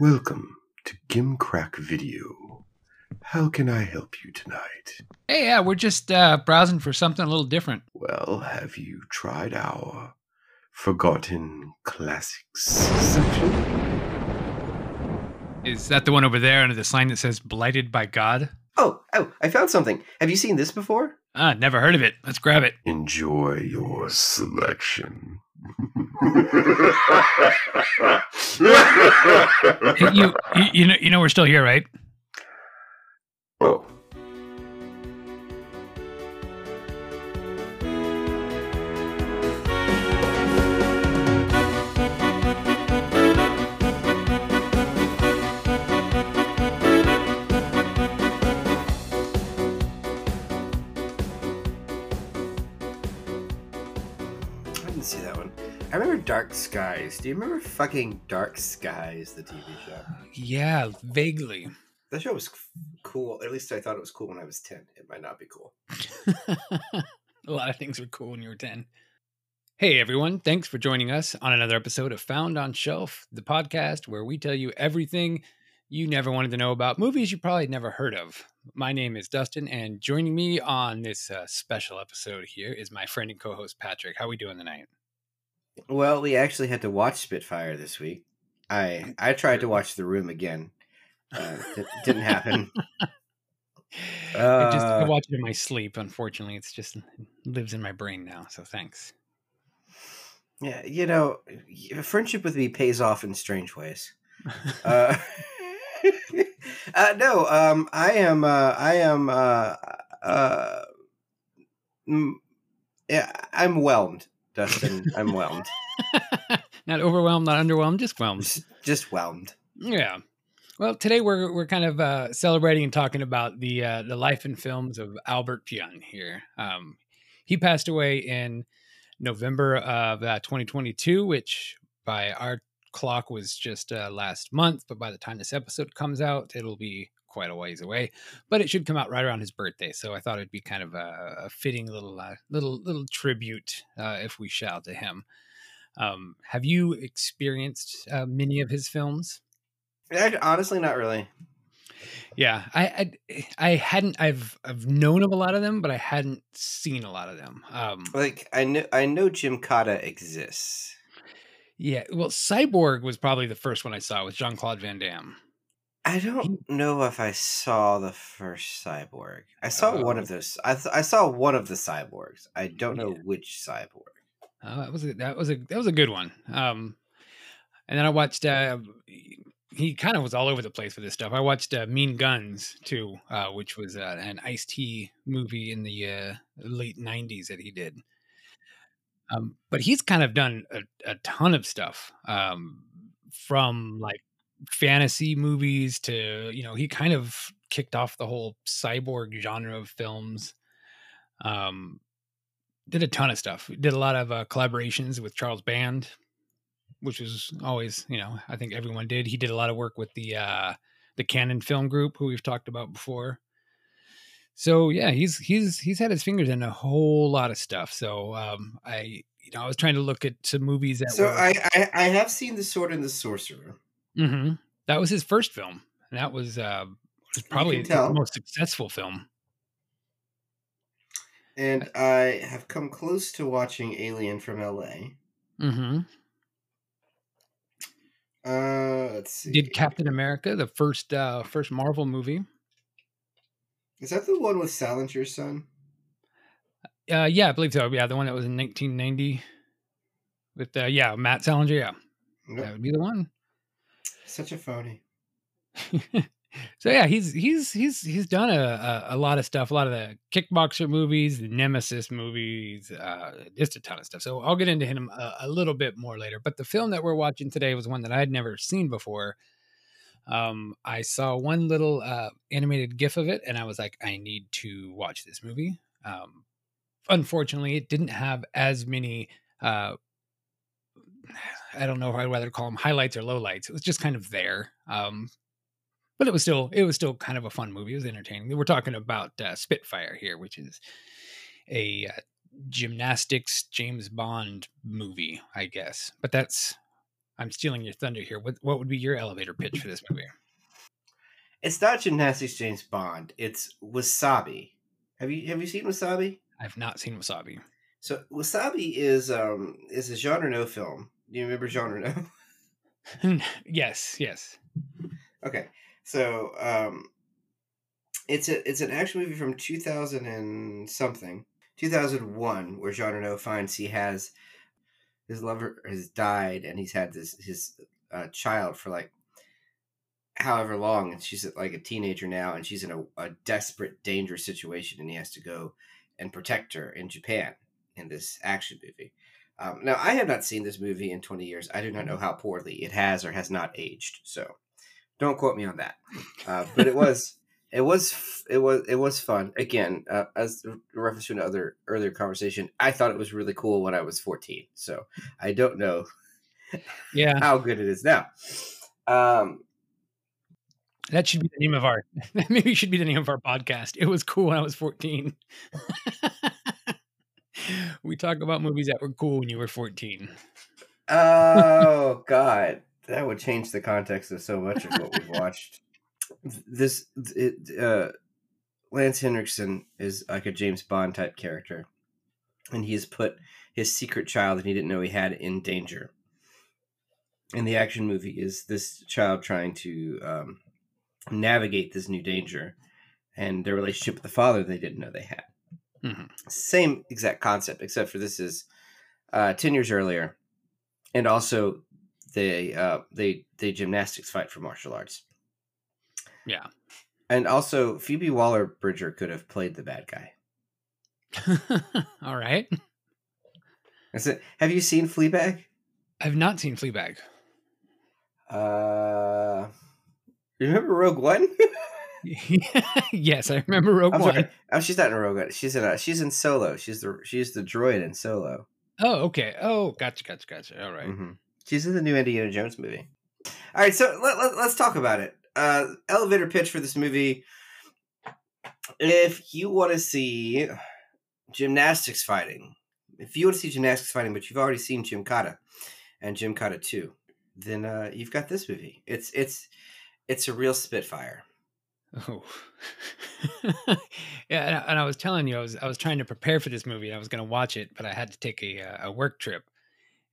Welcome to Gimcrack Video. How can I help you tonight? Hey, yeah, we're just uh, browsing for something a little different. Well, have you tried our Forgotten Classics section? Is that the one over there under the sign that says "Blighted by God"? Oh, oh, I found something. Have you seen this before? Ah, never heard of it. Let's grab it. Enjoy your selection. You, you, you know, you know, we're still here, right? oh, I remember Dark Skies. Do you remember fucking Dark Skies, the TV show? Yeah, vaguely. That show was cool. At least I thought it was cool when I was 10. It might not be cool. a lot of things were cool when you were 10. Hey, everyone. Thanks for joining us on another episode of Found on Shelf, the podcast where we tell you everything you never wanted to know about movies you probably never heard of. My name is Dustin, and joining me on this uh, special episode here is my friend and co host, Patrick. How are we doing tonight? Well, we actually had to watch Spitfire this week. I I tried to watch The Room again. Uh, it didn't happen. I just I Uh, watch it in my sleep. Unfortunately, it's just it lives in my brain now. So thanks. Yeah, you know, friendship with me pays off in strange ways. Uh, uh, no, um, I am, uh, I am, uh, uh, mm, yeah, I'm whelmed, Dustin. I'm whelmed, not overwhelmed, not underwhelmed, just whelmed. just, whelmed. Yeah. Well, today we're we're kind of uh, celebrating and talking about the uh, the life and films of Albert Pyun here. Um, he passed away in November of uh, 2022, which by our clock was just uh, last month. But by the time this episode comes out, it'll be quite a ways away. But it should come out right around his birthday, so I thought it'd be kind of a, a fitting little uh, little little tribute uh, if we shall to him. Um, have you experienced uh, many of his films? I, honestly, not really. Yeah, I, I I hadn't I've I've known of a lot of them, but I hadn't seen a lot of them. Um, Like, I know, I know Gymkata exists. yeah, well, Cyborg was probably the first one I saw with Jean Claude Van Damme. I don't know if I saw the first cyborg. I saw one Oh. of those. I, th- I saw one of the cyborgs. I don't know Yeah. which cyborg. Uh, that was a, that was a that was a good one. Um, and then I watched. Uh, he kind of was all over the place with this stuff. I watched uh, Mean Guns too, uh, which was uh, an Ice T movie in the uh, late '90s that he did. Um, but he's kind of done a, a ton of stuff, um, from like fantasy movies to you know he kind of kicked off the whole cyborg genre of films. Um, did a ton of stuff. Did a lot of uh, collaborations with Charles Band, which was always, you know, I think everyone did. He did a lot of work with the uh, the Canon Film Group, who we've talked about before. So yeah, he's he's he's had his fingers in a whole lot of stuff. So um, I, you know, I was trying to look at some movies that So were. I, I I have seen the Sword and the Sorcerer. Mhm. That was his first film, and that was uh, was probably his most successful film. And I have come close to watching Alien from LA. Mm-hmm. Uh, let's see. Did Captain America, the first uh, first Marvel movie. Is that the one with Salinger's son? Uh, yeah, I believe so. Yeah, the one that was in 1990 with uh, yeah Matt Salinger. Yeah, Nope. that would be the one. Such a phony. so yeah, he's he's he's he's done a, a a lot of stuff, a lot of the kickboxer movies, the Nemesis movies, uh, just a ton of stuff. So I'll get into him a, a little bit more later. But the film that we're watching today was one that I had never seen before. Um, I saw one little uh, animated GIF of it, and I was like, I need to watch this movie. Um, unfortunately, it didn't have as many. Uh, I don't know if I'd rather call them highlights or lowlights. It was just kind of there. Um, but it was still it was still kind of a fun movie. It was entertaining. We're talking about uh, Spitfire here, which is a uh, gymnastics James Bond movie, I guess. But that's I'm stealing your thunder here. What what would be your elevator pitch for this movie? It's not Gymnastics James Bond. It's Wasabi. Have you have you seen Wasabi? I've not seen Wasabi. So Wasabi is um is a Jean Reno film. Do you remember Jean Reno? yes, yes. Okay, so um, it's a it's an action movie from two thousand and something, two thousand one, where Jean Reno finds he has his lover has died and he's had this his uh, child for like however long, and she's like a teenager now, and she's in a, a desperate, dangerous situation, and he has to go and protect her in Japan in this action movie. Um, now, I have not seen this movie in 20 years. I do not know how poorly it has or has not aged. So, don't quote me on that. Uh, but it was, it was, it was, it was fun. Again, uh, as a reference to another earlier conversation, I thought it was really cool when I was 14. So, I don't know, yeah, how good it is now. Um, that should be the name of our maybe should be the name of our podcast. It was cool when I was 14. we talk about movies that were cool when you were 14. Oh God, that would change the context of so much of what we've watched. This it, uh, Lance Henriksen is like a James Bond type character, and he has put his secret child that he didn't know he had in danger. And the action movie is this child trying to um, navigate this new danger and their relationship with the father they didn't know they had. Mm-hmm. Same exact concept, except for this is uh, ten years earlier, and also they uh, they they gymnastics fight for martial arts. Yeah, and also Phoebe Waller Bridger could have played the bad guy. All right. Have you seen Fleabag? I've not seen Fleabag. Uh, remember Rogue One? yes, I remember Rogue I'm One. sorry. Oh, she's not in Rogue One. She's in a, she's in Solo. She's the she's the droid in Solo. Oh, okay. Oh, gotcha, gotcha, gotcha. All right. Mhm. She's in the new Indiana Jones movie. All right, so let, let, us talk about it. Uh, elevator pitch for this movie. If you want to see gymnastics fighting, if you want to see gymnastics fighting, but you've already seen Gymkata and Gymkata 2, then uh, you've got this movie. It's it's it's a real spitfire. Oh, yeah. And I, and I was telling you, I was I was trying to prepare for this movie. I was going to watch it, but I had to take a uh, a work trip,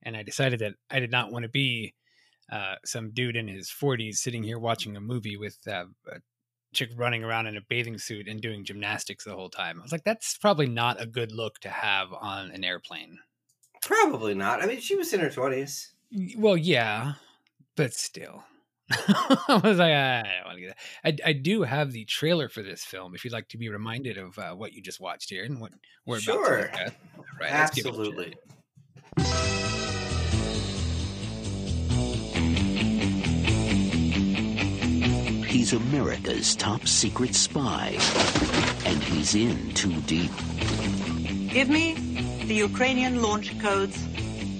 and I decided that I did not want to be uh, some dude in his forties sitting here watching a movie with uh, a chick running around in a bathing suit and doing gymnastics the whole time. I was like, that's probably not a good look to have on an airplane. Probably not. I mean, she was in her twenties. Well, yeah, but still. I was like, I don't want to get that. I, I do have the trailer for this film. If you'd like to be reminded of uh, what you just watched here and what we're about to Sure. look at, right? let's give it a Absolutely. He's America's top secret spy. And he's in too deep. Give me the Ukrainian launch codes.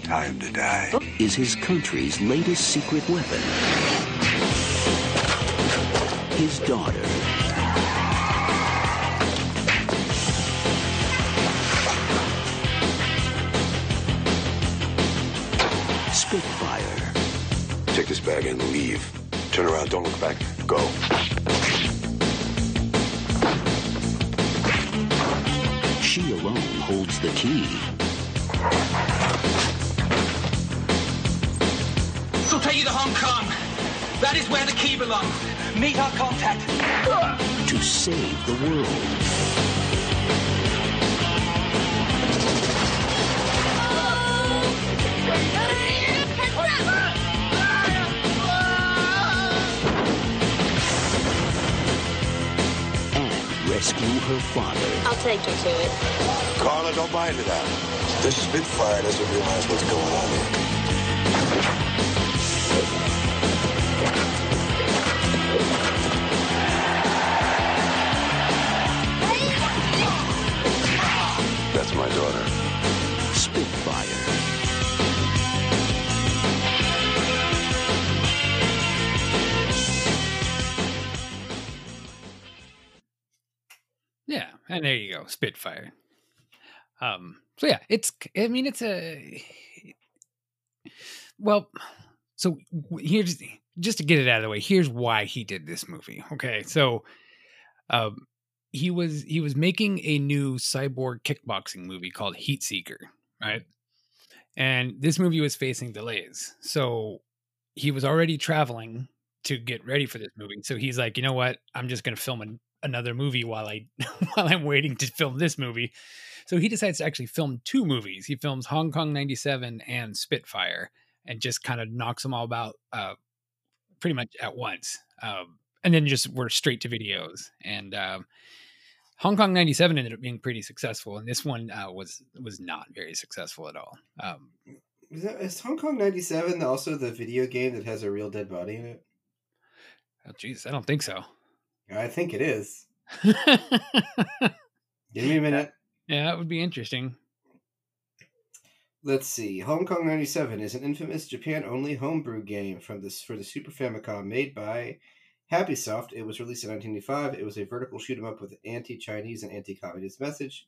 Time to die. Is his country's latest secret weapon. His daughter. Spitfire. Take this bag and leave. Turn around, don't look back. Go. She alone holds the key. She'll take you to Hong Kong. That is where the key belongs. Meet our contact. to save the world. And rescue her father. I'll take you to it. Carla, don't buy into that. This Spitfire doesn't realize what's going on here. My daughter. Spitfire. Yeah, and there you go, Spitfire. Um, so yeah, it's. I mean, it's a. Well, so here's just to get it out of the way. Here's why he did this movie. Okay, so um, he was he was making a new cyborg kickboxing movie called Heat Seeker, right? And this movie was facing delays, so he was already traveling to get ready for this movie. So he's like, you know what? I'm just going to film an, another movie while I while I'm waiting to film this movie. So he decides to actually film two movies. He films Hong Kong '97 and Spitfire, and just kind of knocks them all about uh, pretty much at once. Um, and then just we're straight to videos. And um, Hong Kong '97 ended up being pretty successful, and this one uh, was was not very successful at all. Um, Is, that, is Hong Kong '97 also the video game that has a real dead body in it? oh, geez, I don't think so. I think it is. Give me a minute. Yeah, that would be interesting. Let's see. Hong Kong '97 is an infamous Japan-only homebrew game from this for the Super Famicom, made by Happysoft. It was released in 1985. It was a vertical shoot 'em up with anti-Chinese and anti-communist message.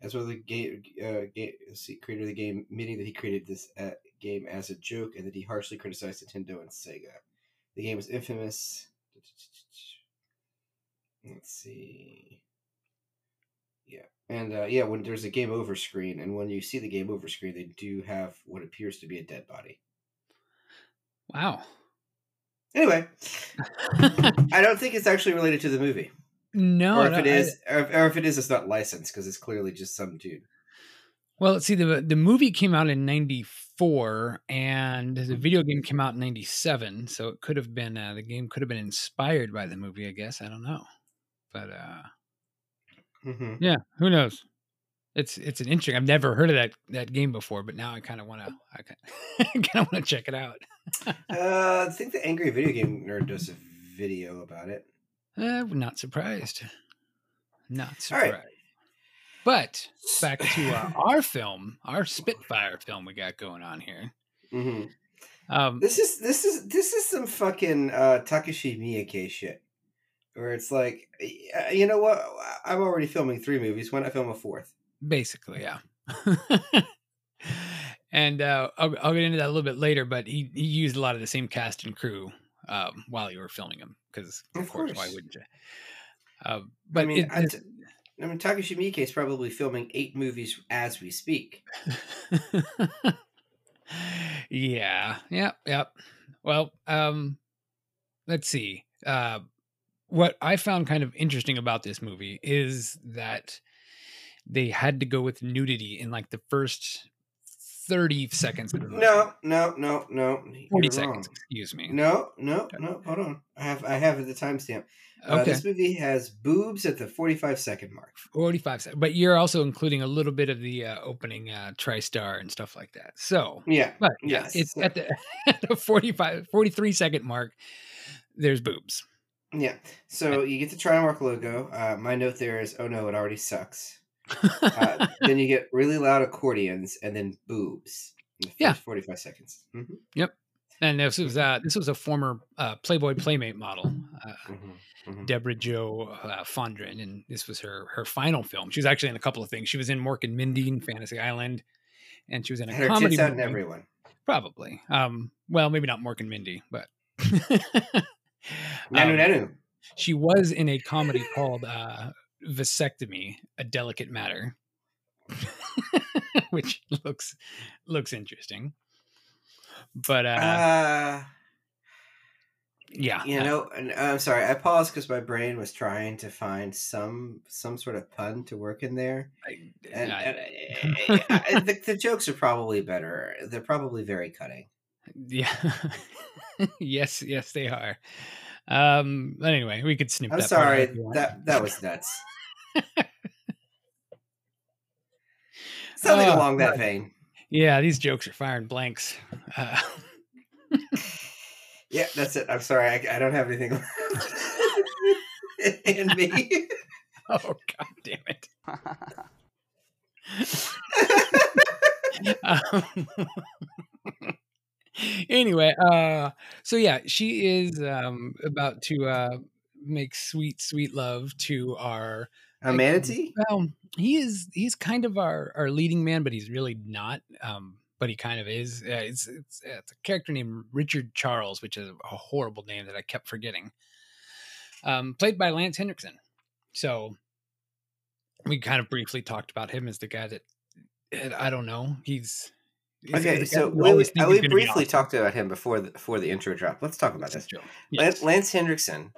As well, as the game, uh, game creator of the game, admitting that he created this uh, game as a joke and that he harshly criticized Nintendo and Sega. The game was infamous. Let's see. Yeah, and uh, yeah, when there's a game over screen, and when you see the game over screen, they do have what appears to be a dead body. Wow. Anyway, I don't think it's actually related to the movie, no, or if no, it I- or if, or if it is, it's not licensed because it's clearly just some dude. Well, let's see, the the movie came out in '94, and the Mm-hmm. video game came out in '97. So it could have been uh, the game could have been inspired by the movie. I guess I don't know, but uh, hmm yeah, who knows? It's it's an interesting. I've never heard of that that game before, but now I kind of want to. I kind of want to check it out. Uh, I think the Angry Video Game Nerd does a video about it. Uh, not surprised. Not right. surprised. But back to uh, our film, our Spitfire film we got going on here. hmm Um, This is this is this is some fucking uh, Takashi Miike shit, where it's like, you know what? I'm already filming three movies. Why not I film a fourth? Basically yeah and uh I'll, I'll get into that a little bit later but he he used a lot of the same cast and crew um while you were filming them because of, Of course. why wouldn't you uh, but I mean, it, I t- I mean, Takashi Miike is probably filming eight movies as we speak. yeah yep yep well um let's see uh what i found kind of interesting about this movie is that they had to go with nudity in like the first 30 seconds of the movie. No, no, no, no. 40 you're seconds wrong. excuse me No, no, no. Hold on. I have I have the timestamp. Uh, okay This movie has boobs at the 45 second mark. 45 seconds but you're also including a little bit of the uh, opening uh tristar and stuff like that so Yeah. but yeah Yes. it's at the, at the 45 43 second mark there's boobs Yeah. So you get the Trimark logo. Uh, my note there is, oh no, it already sucks. Uh, then you get really loud accordions and then boobs. In the Yeah. 45 seconds. hmm and this was uh this was a former uh playboy playmate model uh, hmm hmm deborah jo uh, fondren and this was her her final film she was actually in a couple of things she was in mork and mindy and fantasy island and she was in a Had her comedy tits out in everyone. probably um well maybe not mork and mindy but Nanu Um, nanu. she was in a comedy called uh vasectomy a delicate matter which looks looks interesting but uh, Uh, yeah you know, and, uh, I'm sorry. I paused because my brain was trying to find some some sort of pun to work in there, I- and, I- and I- I- the, the jokes are probably better. They're probably very cutting. yeah yes yes they are um but anyway we could snip I'm that sorry. if you want. That that was nuts. Something Oh, along that vein. yeah these jokes are firing blanks uh, Yeah, that's it. I'm sorry. I, I don't have anything in me. oh god damn it um, anyway uh so yeah she is um about to uh make sweet sweet love to our A manatee? well he is he's kind of our our leading man but he's really not um but he kind of is. Uh, it's, it's it's a character named Richard Charles, which is a horrible name that I kept forgetting. Um, played by Lance Henriksen. So we kind of briefly talked about him as the guy that I don't know. He's Okay, so we, we, think is we briefly awesome. talked about him before the, before the intro drop. Let's talk about This is this. true. Lan- Yes. Lance Henriksen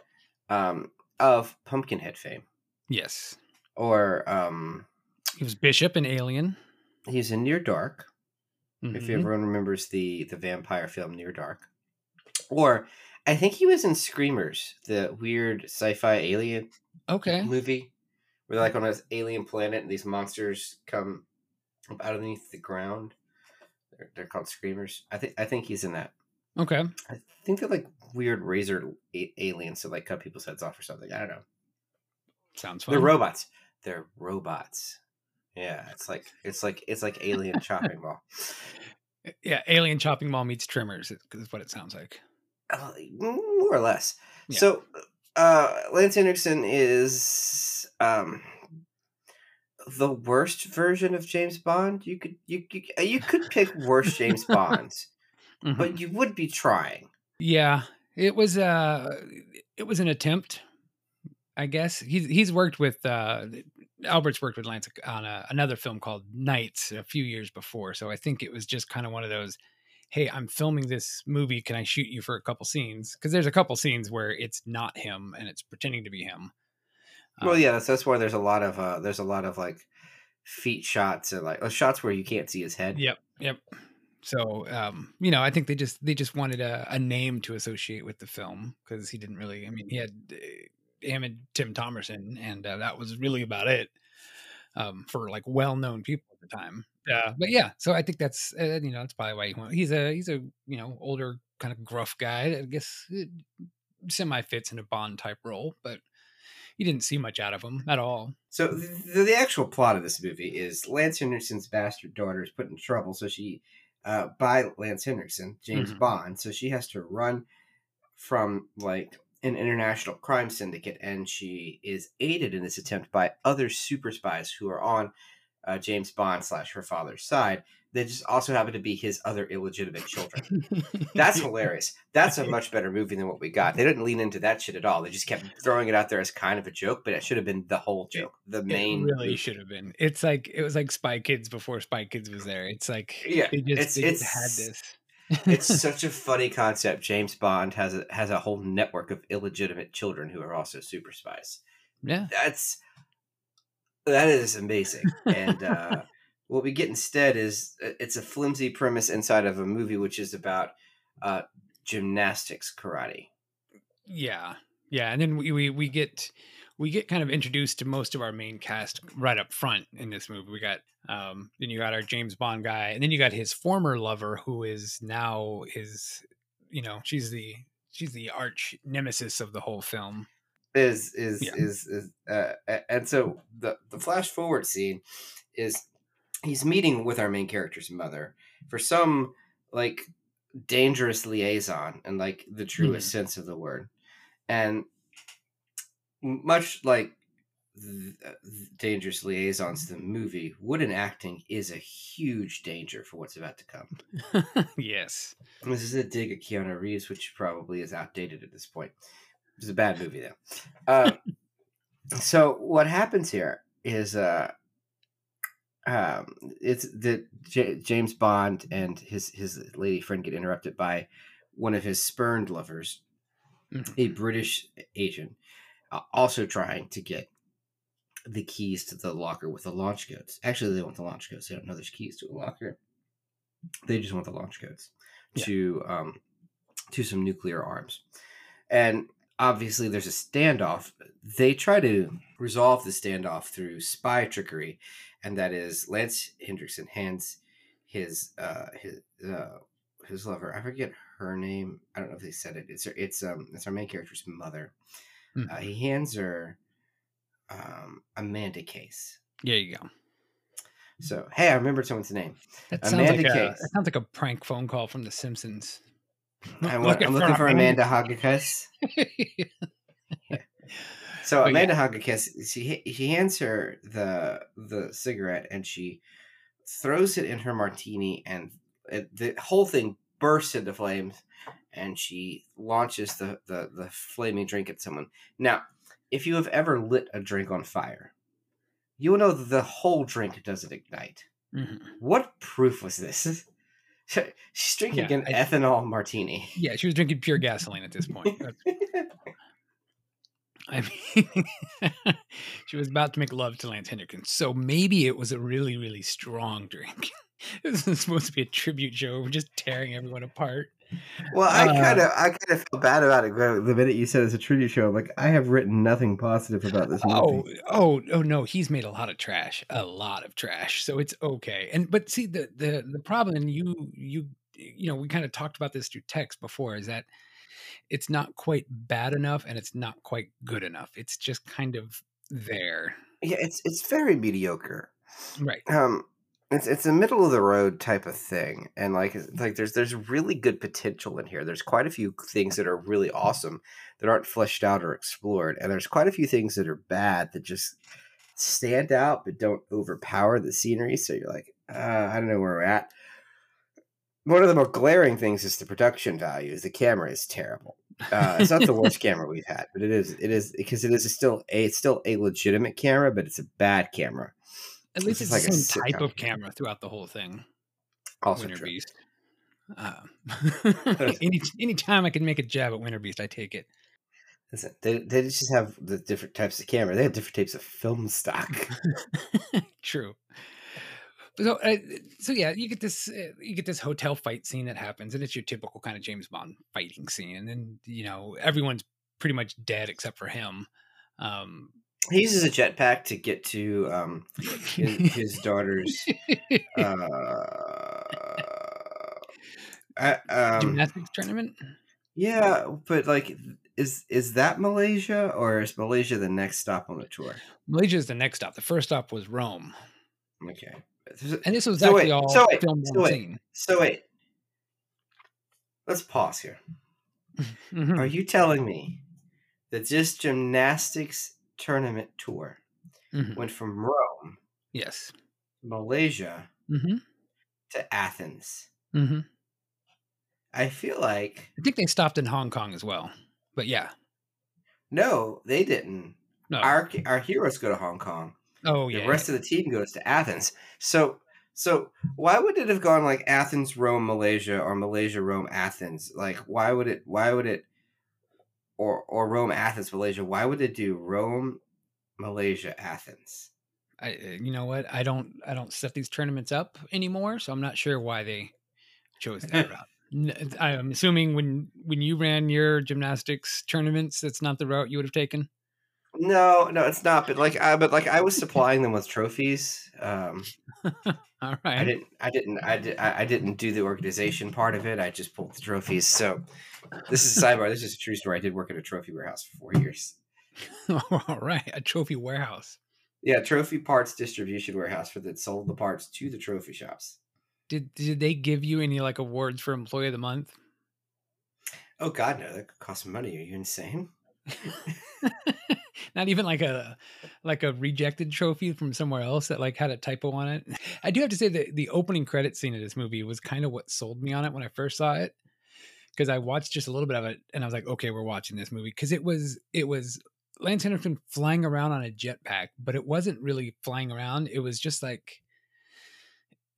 um, of Pumpkinhead fame, yes, or um, he was Bishop in Alien. he's in Near Dark. If Mhm. everyone remembers the the vampire film Near Dark, or I think he was in Screamers, the weird sci-fi alien Okay. movie, where they're like on this alien planet and these monsters come up out underneath the ground. They're, called Screamers. I think I think he's in that. Okay. I think they're like weird razor a- aliens to like cut people's heads off or something. I don't know. Sounds fun. They're robots. They're robots. Yeah, it's like it's like it's like alien chopping mall. yeah, Alien chopping mall meets Tremors is is what it sounds like. Uh, more or less. Yeah. So, uh, Lance Anderson is um, the worst version of James Bond. You could you you, you could pick worse James Bonds, Mhm. but you would be trying. Yeah, it was uh it was an attempt, I guess. He's he's worked with uh Albert's worked with Lance on a, another film called Knights a few years before, so I think it was just kind of one of those hey, I'm filming this movie, can I shoot you for a couple scenes? Cuz there's a couple scenes where it's not him and it's pretending to be him. Well, Um, yeah, that's that's why there's a lot of uh, there's a lot of like feet shots and like uh, shots where you can't see his head. Yep, yep. So, um, you know, I think they just they just wanted a, a name to associate with the film because he didn't really. I mean, he had uh, him and Tim Thomerson, and uh, that was really about it um, for like well-known people at the time. Uh, but yeah, so I think that's uh, you know that's probably why he went. He's a he's a you know older kind of gruff guy. I guess it semi fits in a Bond type role, but you didn't see much out of him at all. So the, the actual plot of this movie is Lance Henderson's bastard daughter is put in trouble, so she uh, by Lance Henderson, James Mhm. Bond, so she has to run from like an international crime syndicate, and she is aided in this attempt by other super spies who are on uh, James Bond slash her father's side. They just also happen to be his other illegitimate children. That's hilarious. That's a much better movie than what we got. They didn't lean into that shit at all. They just kept throwing it out there as kind of a joke, but it should have been the whole joke, the main. It really movie. should have been. It's like it was like Spy Kids before Spy Kids was there. It's like Yeah, they just, it's- they just it's- had this. it's such a funny concept. James Bond has a has a whole network of illegitimate children who are also super spies. yeah. That's that is amazing. And uh, what we get instead is uh, it's a flimsy premise inside of a movie which is about uh, gymnastics karate. Yeah. Yeah. And then we, we we get we get kind of introduced to most of our main cast right up front in this movie. We got um then you got our James Bond guy, and then you got his former lover who is now his you know, she's the she's the arch nemesis of the whole film. Is is Yeah. is is uh, and so the the flash forward scene is he's meeting with our main character's mother for some like dangerous liaison and like the truest sense of the word and much like th- uh, dangerous liaisons the movie wooden acting is a huge danger for what's about to come yes. this is a dig at Keanu Reeves, which probably is outdated at this point. It's a bad movie, though. Uh, so what happens here is uh, um, it's that J- James Bond and his his lady friend get interrupted by one of his spurned lovers, Mhm. a British agent, uh, also trying to get the keys to the locker with the launch codes. Actually, they want the launch codes. They don't know there's keys to a locker. They just want the launch codes Yeah. to um, to some nuclear arms, and obviously there's a standoff. They try to resolve the standoff through spy trickery, and that is Lance Henriksen hands his uh, his uh, his lover. I forget her name. I don't know if they said it. It's her, it's um it's our main character's mother. Mhm. Uh, he hands her um, Amanda Case. There you go. So hey, I remembered someone's name. That sounds Amanda like a, Case. that sounds like a prank phone call from The Simpsons. I'm, looking, I'm looking for Amanda Hugginkiss. So But yeah. Amanda Hugginkiss, she he hands her the the cigarette and she throws it in her martini and it, the whole thing bursts into flames, and she launches the, the the flaming drink at someone. Now, if you have ever lit a drink on fire, you will know that the whole drink doesn't ignite. Mhm. What proof was this? She's drinking Yeah, an I- ethanol martini. Yeah, she was drinking pure gasoline at this point. I mean, she was about to make love to Lance Henriksen, so maybe it was a really, really strong drink. this is supposed to be a tribute show. We're just tearing everyone apart. Well, I Uh, kind of, I kind of felt bad about it the minute you said it's a tribute show. I'm like, I have written nothing positive about this movie. Oh, oh, oh no, he's made a lot of trash, a lot of trash. So it's okay. And but see the the the problem and you you you know, we kind of talked about this through text before is that it's not quite bad enough and it's not quite good enough. It's just kind of there. Yeah, it's it's very mediocre. Right. Um, it's it's a middle of the road type of thing, and like like there's there's really good potential in here. There's quite a few things that are really awesome that aren't fleshed out or explored, and there's quite a few things that are bad that just stand out but don't overpower the scenery. So you're like, uh, I don't know where we're at. One of the more glaring things is the production values. The camera is terrible. Uh, it's not the worst camera we've had, but it is it is because it is still a it's still a legitimate camera, but it's a bad camera. At least it's is the same type of camera throughout the whole thing. Also Winter true. Beast. Uh, any anytime I can make a jab at Winter Beast, I take it. Listen, they they just have the different types of camera. They have different types of film stock. True. So, uh, so yeah, you get this, uh, you get this hotel fight scene that happens, and it's your typical kind of James Bond fighting scene, and you know everyone's pretty much dead except for him. Um, he uses a jetpack to get to um, his, his daughter's. Uh, uh, um, gymnastics tournament. yeah, but like, is is that Malaysia or is Malaysia the next stop on the tour? Malaysia is the next stop. The first stop was Rome, Okay, and this was So actually wait, all so wait, filmed so wait. scene. so wait. Let's pause here. Mhm. Are you telling me that this gymnastics tournament tour Mhm. went from Rome, Yes. Malaysia, hmm to Athens? hmm I feel like I think they stopped in Hong Kong as well, but yeah. no, they didn't. No. Our our heroes go to Hong Kong. oh yeah. The yeah. rest of the team goes to Athens. So so why would it have gone like Athens, Rome, Malaysia, or Malaysia, Rome, Athens? Like why would it? Why would it? Or or Rome, Athens, Malaysia? Why would they do Rome, Malaysia, Athens? I, uh, you know what? I don't I don't set these tournaments up anymore, so I'm not sure why they chose that route. I'm assuming when when you ran your gymnastics tournaments, that's not the route you would have taken. No, no, it's not. But like, I but like, I was supplying them with trophies. Um, All I didn't, I didn't, I did, I didn't do the organization part of it. I just pulled the trophies. So, this is a sidebar. This is a true story. I did work at a trophy warehouse for four years. All right. A trophy warehouse. Yeah, trophy parts distribution warehouse for that sold the parts to the trophy shops. Did did they give you any like awards for employee of the month? Oh God, no! That could cost money. Are you insane? not even like a like a rejected trophy from somewhere else that like had a typo on it. I do have to say that the opening credit scene of this movie was kind of what sold me on it when I first saw it. Because I watched just a little bit of it and I was like, okay, we're watching this movie. Because it was it was Lance Henriksen flying around on a jetpack, but it wasn't really flying around. It was just like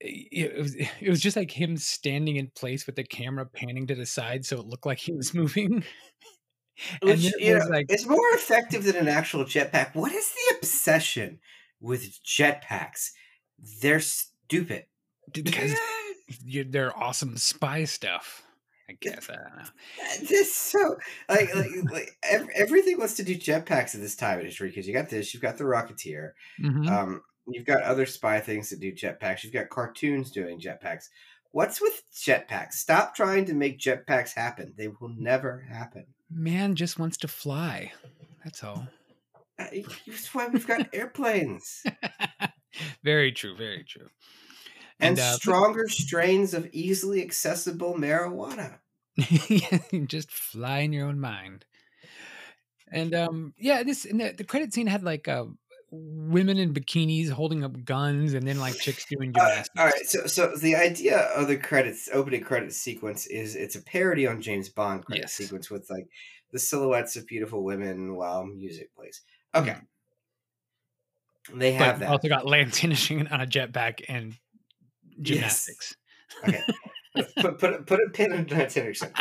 it was it was just like him standing in place with the camera panning to the side so it looked like he was moving. Which, it you know, like- it's more effective than an actual jetpack. What is the obsession with jetpacks? They're stupid. because they're awesome spy stuff. I guess I don't know. This so like like, like ev- everything wants to do jetpacks at this time in history because you got this, you've got the Rocketeer, Mhm. um, you've got other spy things that do jetpacks, you've got cartoons doing jetpacks. What's with jetpacks? Stop trying to make jetpacks happen. They will never happen. Man just wants to fly. That's all. Uh, That's why we've got airplanes very true. Very true. And, uh, stronger strains of easily accessible marijuana. just fly in your own mind. And um, yeah, this and the, the credit scene had like uh, women in bikinis holding up guns and then like chicks doing Uh, gymnastics. all right, so so the idea of the credits opening credit sequence is it's a parody on James Bond credit Yes. sequence with like the silhouettes of beautiful women while music plays. Okay, they have but that. also got Lance Henriksen on a jetpack and gymnastics. Okay, put put put a pin in Lance Henriksen.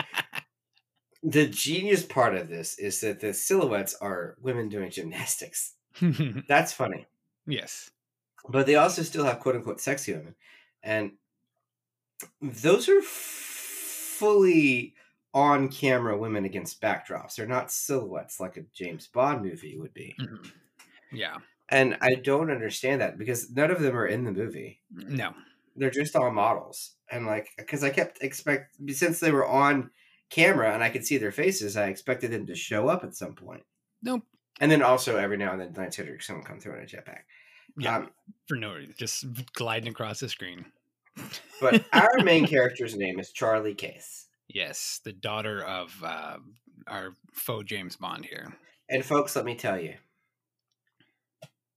The genius part of this is that the silhouettes are women doing gymnastics. That's funny. yes. but they also still have quote unquote sexy women and those are fully on camera women against backdrops they're not silhouettes like a james bond movie would be Mhm. Yeah. and i don't understand that because none of them are in the movie No. They're just all models and like because i kept expect since they were on camera and i could see their faces i expected them to show up at some point Nope. and then also every now and then Lance Henriksen would come through in a jetpack Yeah. um, For no reason. Just gliding across the screen. but our main character's name is charlie case Yes. The daughter of uh, our faux James Bond here. And folks, let me tell you,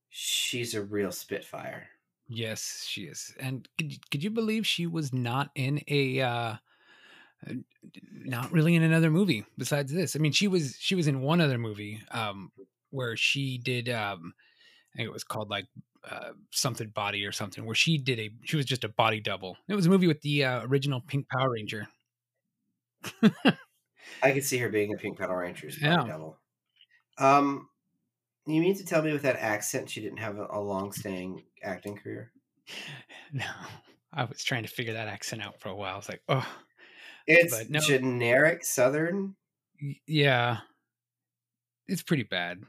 she's a real spitfire. Yes, she is. And could, you- could you believe she was not in a uh uh, not really in another movie besides this? I mean, she was she was in one other movie um where she did um I think it was called like uh, something body or something where she did a she was just a body double. It was a movie with the uh, original Pink Power Ranger. I could see her being a Pink Power Rangers Yeah. body double. Um, you mean to tell me with that accent she didn't have a, a long-staying acting career? No. I was trying to figure that accent out for a while. I was like, "Oh, It's no. generic Southern. Yeah it's pretty bad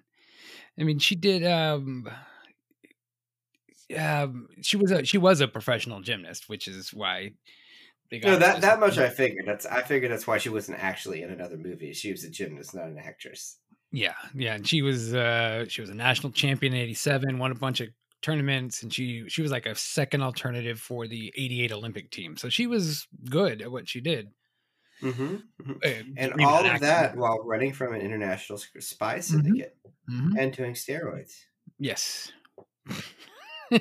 i mean she did um um she was a she was a professional gymnast which is why they No, that that much I figured. That's I figured that's why she wasn't actually in another movie. She was a gymnast, not an actress. Yeah yeah and she was uh she was a national champion in 87 won a bunch of tournaments and she she was like a second alternative for the 88 olympic team so she was good at what she did Mm-hmm. Uh, And all an of that while running from an international spy Mm-hmm. syndicate Mhm. and doing steroids. yes all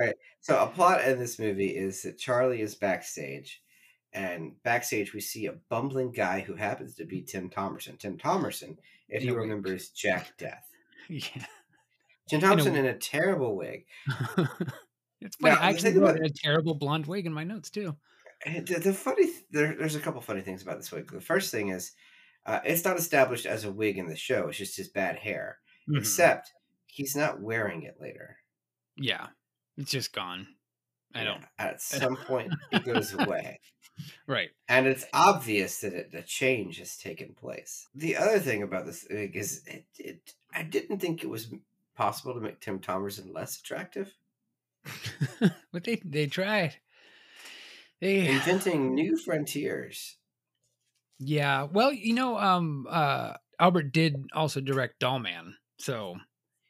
right. So a plot in this movie is that Charlie is backstage, and backstage we see a bumbling guy who happens to be Tim Thomerson. Tim Thomerson, if you In a wig. remember, is Jack Death. yeah Tim In a Thomerson in a terrible wig. it's funny Now, i actually wrote about- a terrible blonde wig in my notes too The, the funny, th- there, there's a couple funny things about this wig. The first thing is, uh, it's not established as a wig in the show. It's just his bad hair, Mhm. except he's not wearing it later. Yeah, it's just gone. I don't. At some point, it goes away. Right. and it's obvious that it, a change has taken place. The other thing about this is it, it I didn't think it was possible to make Tim Thomerson less attractive. but they they tried. They Inventing new frontiers. yeah. Well, you know, um, uh, Albert did also direct Dollman, so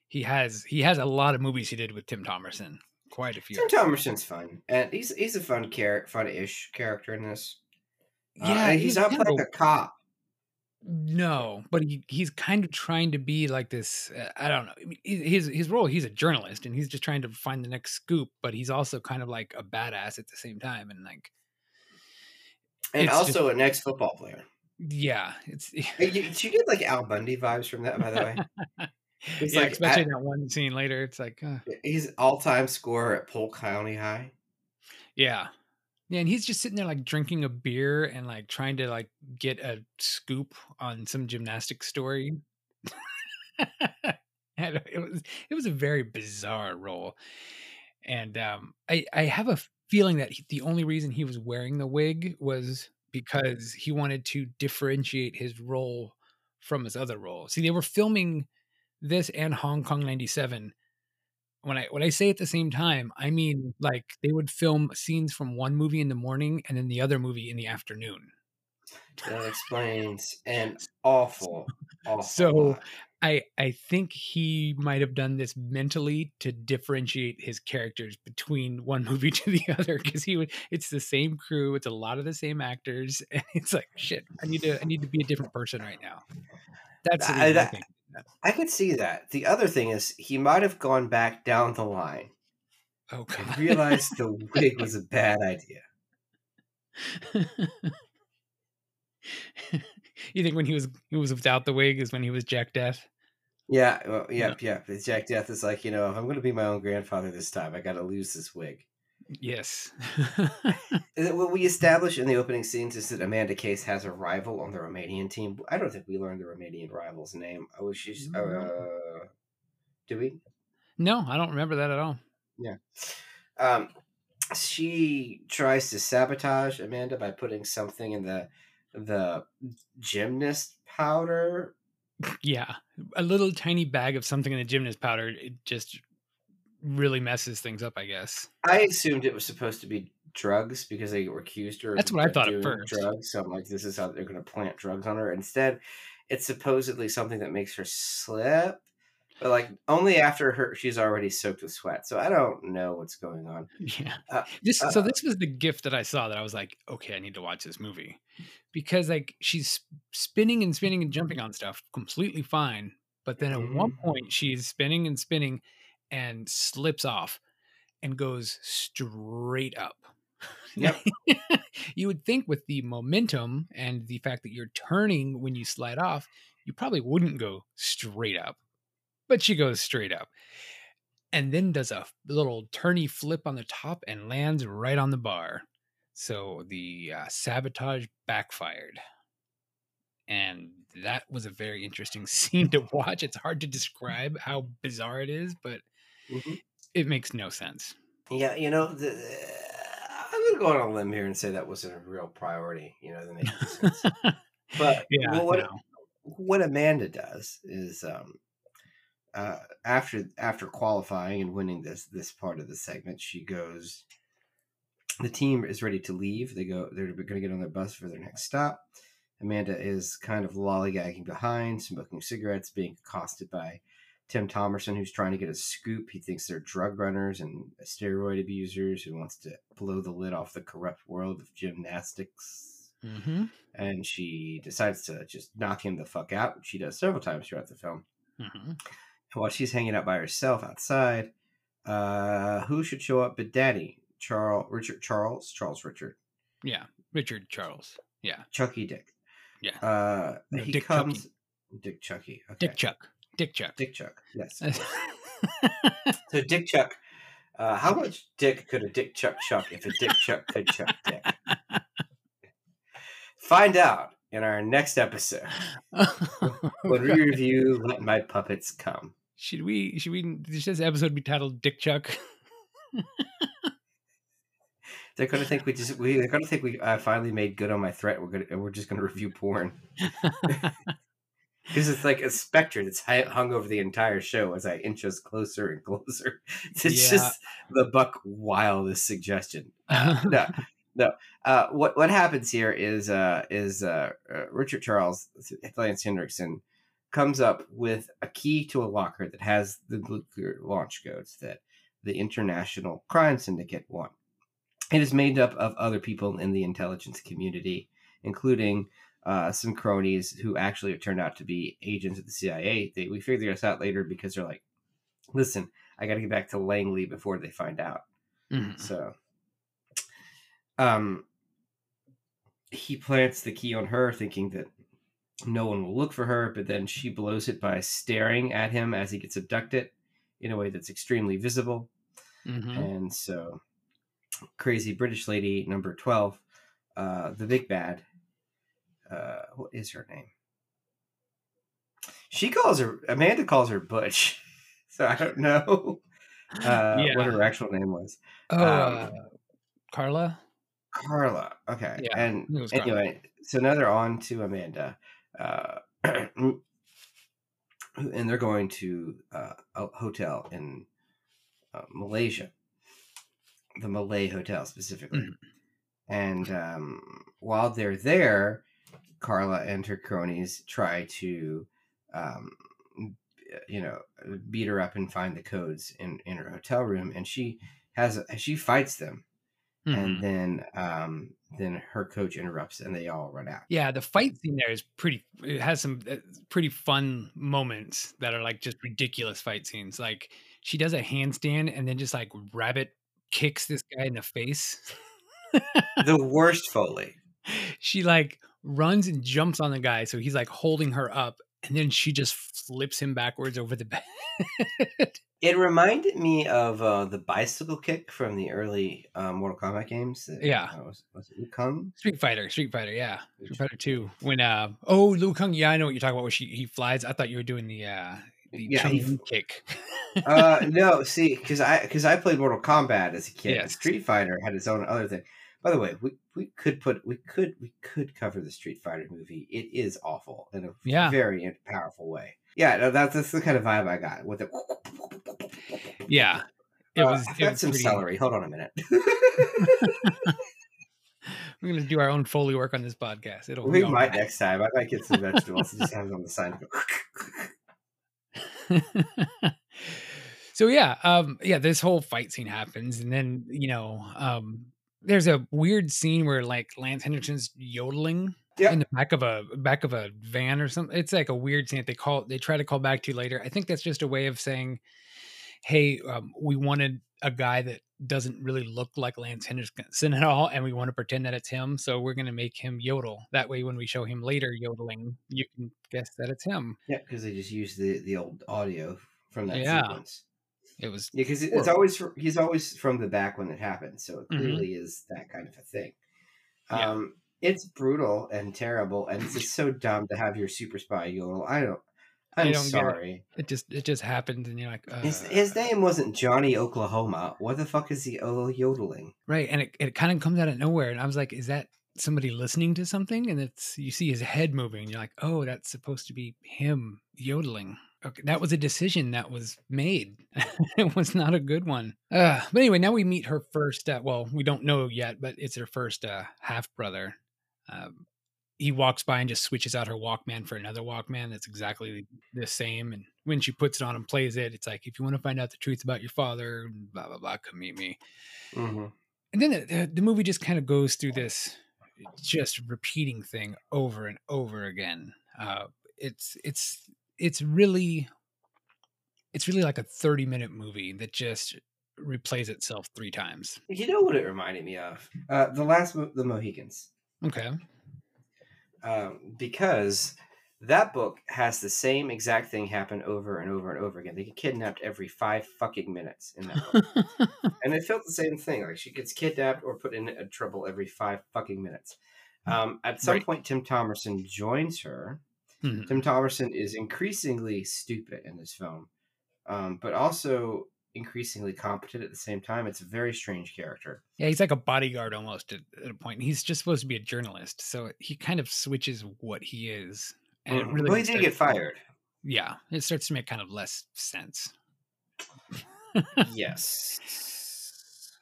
he has he has a lot of movies he did with Tim Thomerson. Quite a few. Tim Thomerson's fun, and he's he's a fun char- fun-ish character in this. Uh, yeah, and he's, not kind of playing a- cop. No, but he, he's kind of trying to be like this. Uh, I don't know. I mean, his his role. He's a journalist, and he's just trying to find the next scoop. But he's also kind of like a badass at the same time, and like, And It's just- also an ex-football player. yeah, it's you, did you get like Al Bundy vibes from that, by the way? He's yeah, like especially at- that one scene later. It's like, uh, He's all-time scorer at Polk County High. yeah, yeah, and he's just sitting there like drinking a beer and like trying to like get a scoop on some gymnastics story. and it was it was a very bizarre role, and um, I I have a feeling that he, the only reason he was wearing the wig was because he wanted to differentiate his role from his other role. See, they were filming this and Hong Kong 97 when I when I say at the same time, I mean like they would film scenes from one movie in the morning and then the other movie in the afternoon. That explains an awful, awful So, lot. I I think he might have done this mentally to differentiate his characters between one movie to the other because he would it's the same crew, it's a lot of the same actors, and it's like shit. I need to I need to be a different person right now. That's the I- I think. I could see that. The other thing is, he might have gone back down the line Oh god. realized the wig was a bad idea. you think when he was he was without the wig is when he was Jack Death? Yeah, well, yep, yep. Jack Death is like, you know, if I'm going to be my own grandfather this time, I got to lose this wig. Yes. What we established in the opening scenes is that Amanda Case has a rival on the Romanian team. I don't think we learned the Romanian rival's name. Oh, she's. Uh, do we? no, I don't remember that at all. Yeah. Um, she tries to sabotage Amanda by putting something in the the gymnast powder. Yeah, a little tiny bag of something in the gymnast powder it just really messes things up. I guess. I assumed it was supposed to be drugs because they were accused her. of That's what I thought at first. Drugs. So I'm like, this is how they're going to plant drugs on her. Instead, it's supposedly something that makes her slip, but like only after her she's already soaked with sweat. So I don't know what's going on. Yeah. Uh, This so uh, this was the gift that I saw that I was like, okay, I need to watch this movie. Because like she's spinning and spinning and jumping on stuff completely fine, but then at one Mhm. point she's spinning and spinning and slips off and goes straight up. Yep. you would think with the momentum and the fact that you're turning when you slide off, you probably wouldn't go straight up. But she goes straight up and then does a little turny flip on the top and lands right on the bar. So the uh, sabotage backfired. And that was a very interesting scene to watch. It's hard to describe how bizarre it is, but Mhm. it makes no sense. Yeah, you know, the, I'm going to go on a limb here and say that wasn't a real priority. You know, that makes sense. But Yeah, well, what no. what Amanda does is um, uh, after after qualifying and winning this this part of the segment, she goes. The team is ready to leave. They go. They're going to get on their bus for their next stop. Amanda is kind of lollygagging behind, smoking cigarettes, being accosted by Tim Thomerson, who's trying to get a scoop. He thinks they're drug runners and steroid abusers who wants to blow the lid off the corrupt world of gymnastics hmm and she decides to just knock him the fuck out. which She does several times throughout the film. hmm while she's hanging out by herself outside, uh, who should show up but Daddy? Charles Richard Charles Charles Richard Yeah. Richard Charles. Yeah. Chucky Dick. Yeah. Uh, No, he Dick comes Dick Chucky. Okay. Dick Chuck. Dick Chuck. Dick Chuck. Yes. so Dick Chuck. Uh, how much dick could a Dick Chuck chuck if a Dick Chuck could chuck dick? Find out in our next episode when we review Let My Puppets Come. should we should we should this episode be titled Dick Chuck? They're gonna think we just we they're gonna think we uh, finally made good on my threat. We're gonna we're just gonna review porn because it's like a specter that's hung over the entire show as I inch us closer and closer. It's Yeah. just the buck wildest suggestion. No, no. Uh, what what happens here is uh, is uh, uh, Richard Charles Lance Henriksen comes up with a key to a locker that has the nuclear launch codes that the International Crime Syndicate want. It is made up of other people in the intelligence community, including uh, some cronies who actually turned out to be agents of the CIA. They, we figured this out later because they're like, listen, I got to get back to Langley before they find out. Mhm. So, um, he plants the key on her, thinking that no one will look for her, but then she blows it by staring at him as he gets abducted in a way that's extremely visible. Mhm. And so, crazy British lady number 12, uh, the big bad, uh, what is her name? She calls her, Amanda calls her Butch. So I don't know uh, Yeah. what her actual name was. Oh, Um, uh, Carla. Carla. Okay. Yeah, and Carla. anyway, so now they're on to Amanda. Uh, and they're going to uh, a hotel in uh, Malaysia, the Malay Hotel specifically. Mhm. And um, while they're there, Carla and her cronies try to, um, you know, beat her up and find the codes in, in her hotel room. And she has she fights them Mhm. and then um, then her coach interrupts, and they all run out. Yeah, the fight scene there is pretty. It has some uh, pretty fun moments that are like just ridiculous fight scenes. Like she does a handstand and then just like rabbit kicks this guy in the face. The worst foley. she like runs and jumps on the guy, so he's like holding her up, and then she just flips him backwards over the bed. It reminded me of uh, the bicycle kick from the early uh, Mortal Kombat games. that- Yeah. uh, was, was it Wukong? Street Fighter, Street Fighter, yeah, Street Fighter Two. When uh oh Liu Kang, yeah, I know what you're talking about. Where she he flies. I thought you were doing the uh the Yeah, he kick. uh, no, see, because I because I played Mortal Kombat as a kid. Yes. Street Fighter had its own other thing. By the way, we, we could put we could we could cover the Street Fighter movie. It is awful in a Yeah. very powerful way. Yeah, no, that's that's the kind of vibe I got with it. yeah, it Uh, was. I've got some pretty- celery. Hold on a minute. We're gonna do our own foley work on this podcast. It'll we might right. next time. I might get some vegetables and just have it on the side. so yeah, um, yeah, this whole fight scene happens, and then you know, um, there's a weird scene where like Lance Henderson's yodeling Yeah. in the back of a back of a van or something. It's like a weird scene that they call they try to call back to you later. I think that's just a way of saying, hey, um, we wanted a guy that doesn't really look like Lance Henderson at all, and we want to pretend that it's him. So we're gonna make him yodel. That way, when we show him later yodeling, you can guess that it's him. yeah, because they just used the the old audio from that Yeah. sequence. It was Yeah, because it's always he's always from the back when it happens, so it Mhm. is that kind of a thing. Yeah. Um, it's brutal and terrible, and it's just so dumb to have your super spy yodel. I don't. I I'm don't get it. sorry. it just it just happened, and you're like, uh, His his name wasn't Johnny Oklahoma. What the fuck is he oh, yodeling? right, and it it kind of comes out of nowhere, and I was like, is that somebody listening to something? And it's you see his head moving, and you're like, oh, that's supposed to be him yodeling. Okay, that was a decision that was made. it was not a good one. Uh, but anyway, now we meet her first. Uh, well, we don't know yet, but it's her first uh, half brother. Um, he walks by and just switches out her Walkman for another Walkman that's exactly the same. And when she puts it on and plays it, it's like, if you want to find out the truth about your father, blah blah blah, come meet me. Mm-hmm. And then the, the, the movie just kind of goes through this just repeating thing over and over again. Uh, it's it's it's really it's really like a 30 minute movie that just replays itself three times. You know what it reminded me of? Uh, the last Mo- the Mohicans. Okay. um, because that book has the same exact thing happen over and over and over again. They get kidnapped every five fucking minutes in that book, and it felt the same thing. Like she gets kidnapped or put in trouble every five fucking minutes. Um, at some Right. point, Tim Thomerson joins her. Mhm. Tim Thomerson is increasingly stupid in this film, um, but also increasingly competent at the same time. It's a very strange character. Yeah, he's like a bodyguard almost at, at a point. He's just supposed to be a journalist, so he kind of switches what he is. And it Mhm. really well, he did get fired. Yeah, it starts to make kind of less sense. yes.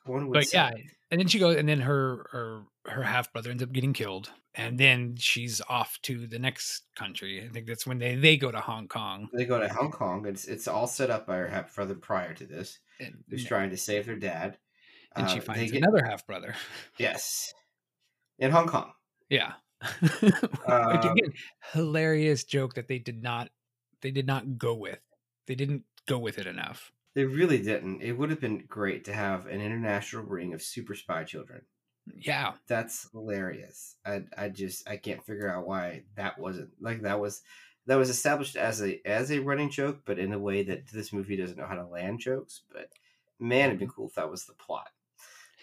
One would but say. yeah, and then she goes, and then her her her half brother ends up getting killed, and then she's off to the next country. I think that's when they they go to Hong Kong. They go to Hong Kong. It's it's all set up by her half brother prior to this. And, Who's trying to save their dad. and she Uh, they finds get- another half brother. Yes, in Hong Kong. Yeah. Um, again, hilarious joke that they did not they did not go with. They didn't go with it enough. They really didn't. It would have been great to have an international ring of super spy children. Yeah. That's hilarious. I I just I can't figure out why that wasn't like that was that was established as a as a running joke, but in a way that this movie doesn't know how to land jokes. But man, it'd be cool if that was the plot.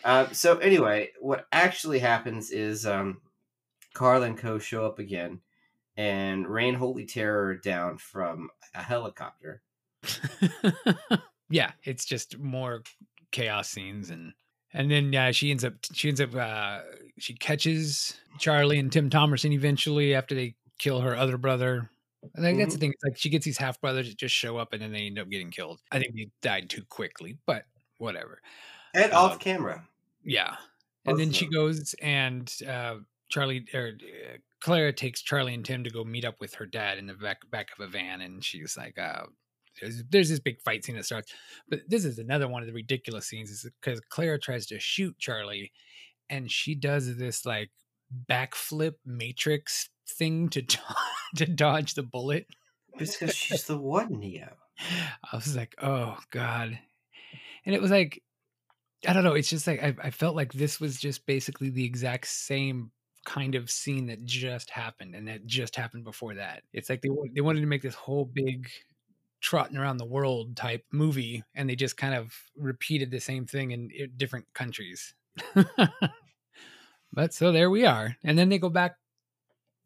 Uh, so anyway, what actually happens is um, Carl and Co. show up again and rain holy terror down from a helicopter. yeah, it's just more chaos scenes and and then yeah, she ends up she ends up uh she catches Charlie and Tim Thomerson eventually after they kill her other brother. I think that's the thing. It's like she gets these half brothers that just show up and then they end up getting killed. I think they died too quickly, but whatever. And Um, off camera. Yeah. Both And then she goes and uh Charlie or uh, Clara takes Charlie and Tim to go meet up with her dad in the back back of a van and she's like uh there's, there's this big fight scene that starts. But this is another one of the ridiculous scenes is because Clara tries to shoot Charlie and she does this like backflip matrix thing to do- to dodge the bullet. because she's the one Neo. I was like, oh god, and it was like, I don't know. It's just like I, I felt like this was just basically the exact same kind of scene that just happened, and that just happened before that. It's like they they wanted to make this whole big trotting around the world type movie, and they just kind of repeated the same thing in, different countries. but so there we are, and then they go back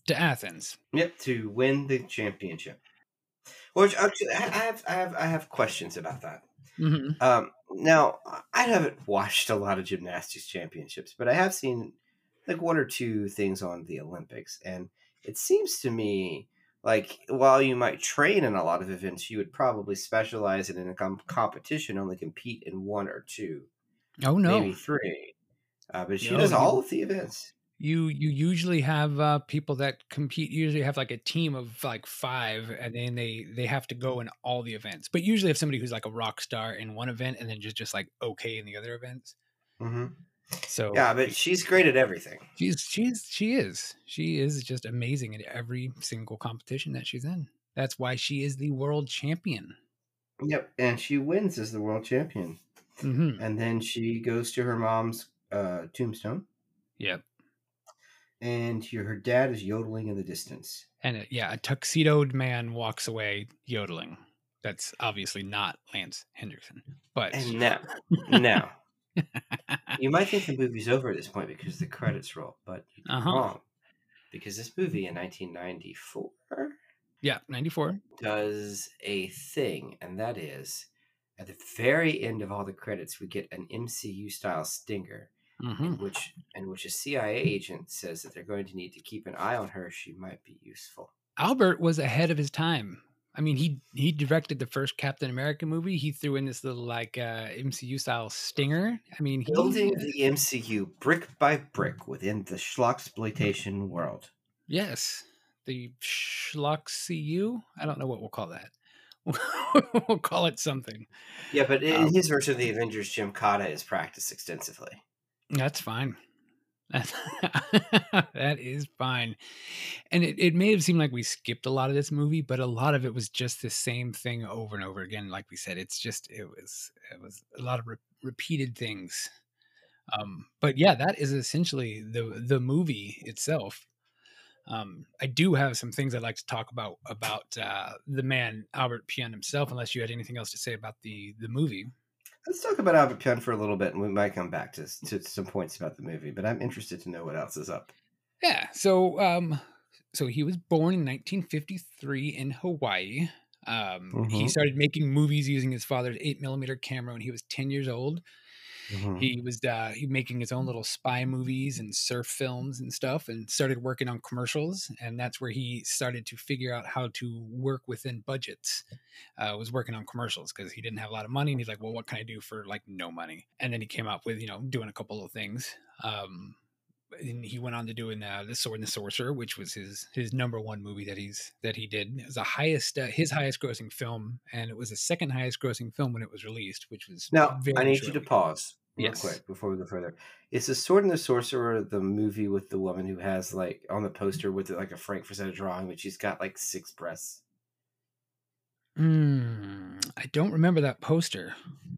to Athens. Yep, to win the championship. Which actually, I have, I have, I have questions about that. hmm Um, now, I haven't watched a lot of gymnastics championships, but I have seen like one or two things on the Olympics, and it seems to me like while you might train in a lot of events, you would probably specialize in a com- competition, only compete in one or two, Oh no, maybe three. Uh, but she No, does you- all of the events. you you usually have uh, people that compete usually have like a team of like five and then they they have to go in all the events but usually have somebody who's like a rock star in one event and then just just like okay in the other events hmm so Yeah, but she's great at everything. she's she's she is. She is just amazing at every single competition that she's in. That's why she is the world champion. Yep, and she wins as the world champion. hmm And then she goes to her mom's uh, tombstone, yep. And your, her dad is yodeling in the distance. and yeah a tuxedoed man walks away yodeling. That's obviously not lance henderson but And now, now, you might think the movie's over at this point because the credits roll, but you're Uh-huh. wrong. Because this movie in 1994 yeah 94 does a thing, and that is at the very end of all the credits, we get an MCU style stinger, hmm in which in which a CIA agent says that they're going to need to keep an eye on her. She might be useful. Albert was ahead of his time. I mean, he he directed the first Captain America movie. He threw in this little like uh, MCU style stinger. I mean, he, Building the MCU brick by brick within the schlocksploitation world. yes, the schlock CU. I don't know what we'll call that. we'll call it something. Yeah, but in Um, his version of the Avengers, Gymkata is practiced extensively. That's fine. That's, fine. And it, it may have seemed like we skipped a lot of this movie, but a lot of it was just the same thing over and over again. Like we said, it's just it was it was a lot of re- repeated things. Um, but yeah, that is essentially the the movie itself. Um, I do have some things I'd like to talk about about uh, the man Albert Pyun himself. Unless you had anything else to say about the the movie. Let's talk about Albert Penn for a little bit, and we might come back to, to some points about the movie. But I'm interested to know what else is up. Yeah. So, um, so he was born in 1953 in Hawaii. Um, he Mhm. started making movies using his father's eight millimeter camera when he was 10 years old. Mm-hmm. He was uh, he making his own little spy movies and surf films and stuff, and started working on commercials. And that's where he started to figure out how to work within budgets. Uh, was working on commercials because he didn't have a lot of money, and he's like, "Well, what can I do for like no money?" And then he came up with you know doing a couple of things. Um, and he went on to doing uh, the Sword and the Sorcerer, which was his his number one movie that he's that he did. It was the highest uh, his highest grossing film, and it was the second highest grossing film when it was released, which was Now, I need you to shortly. Real Yes. quick before we go further. Is the Sword and the Sorcerer the movie with the woman who has like on the poster with like a Frank Frazetta drawing, but she's got like six breasts? Mm, I don't remember that poster,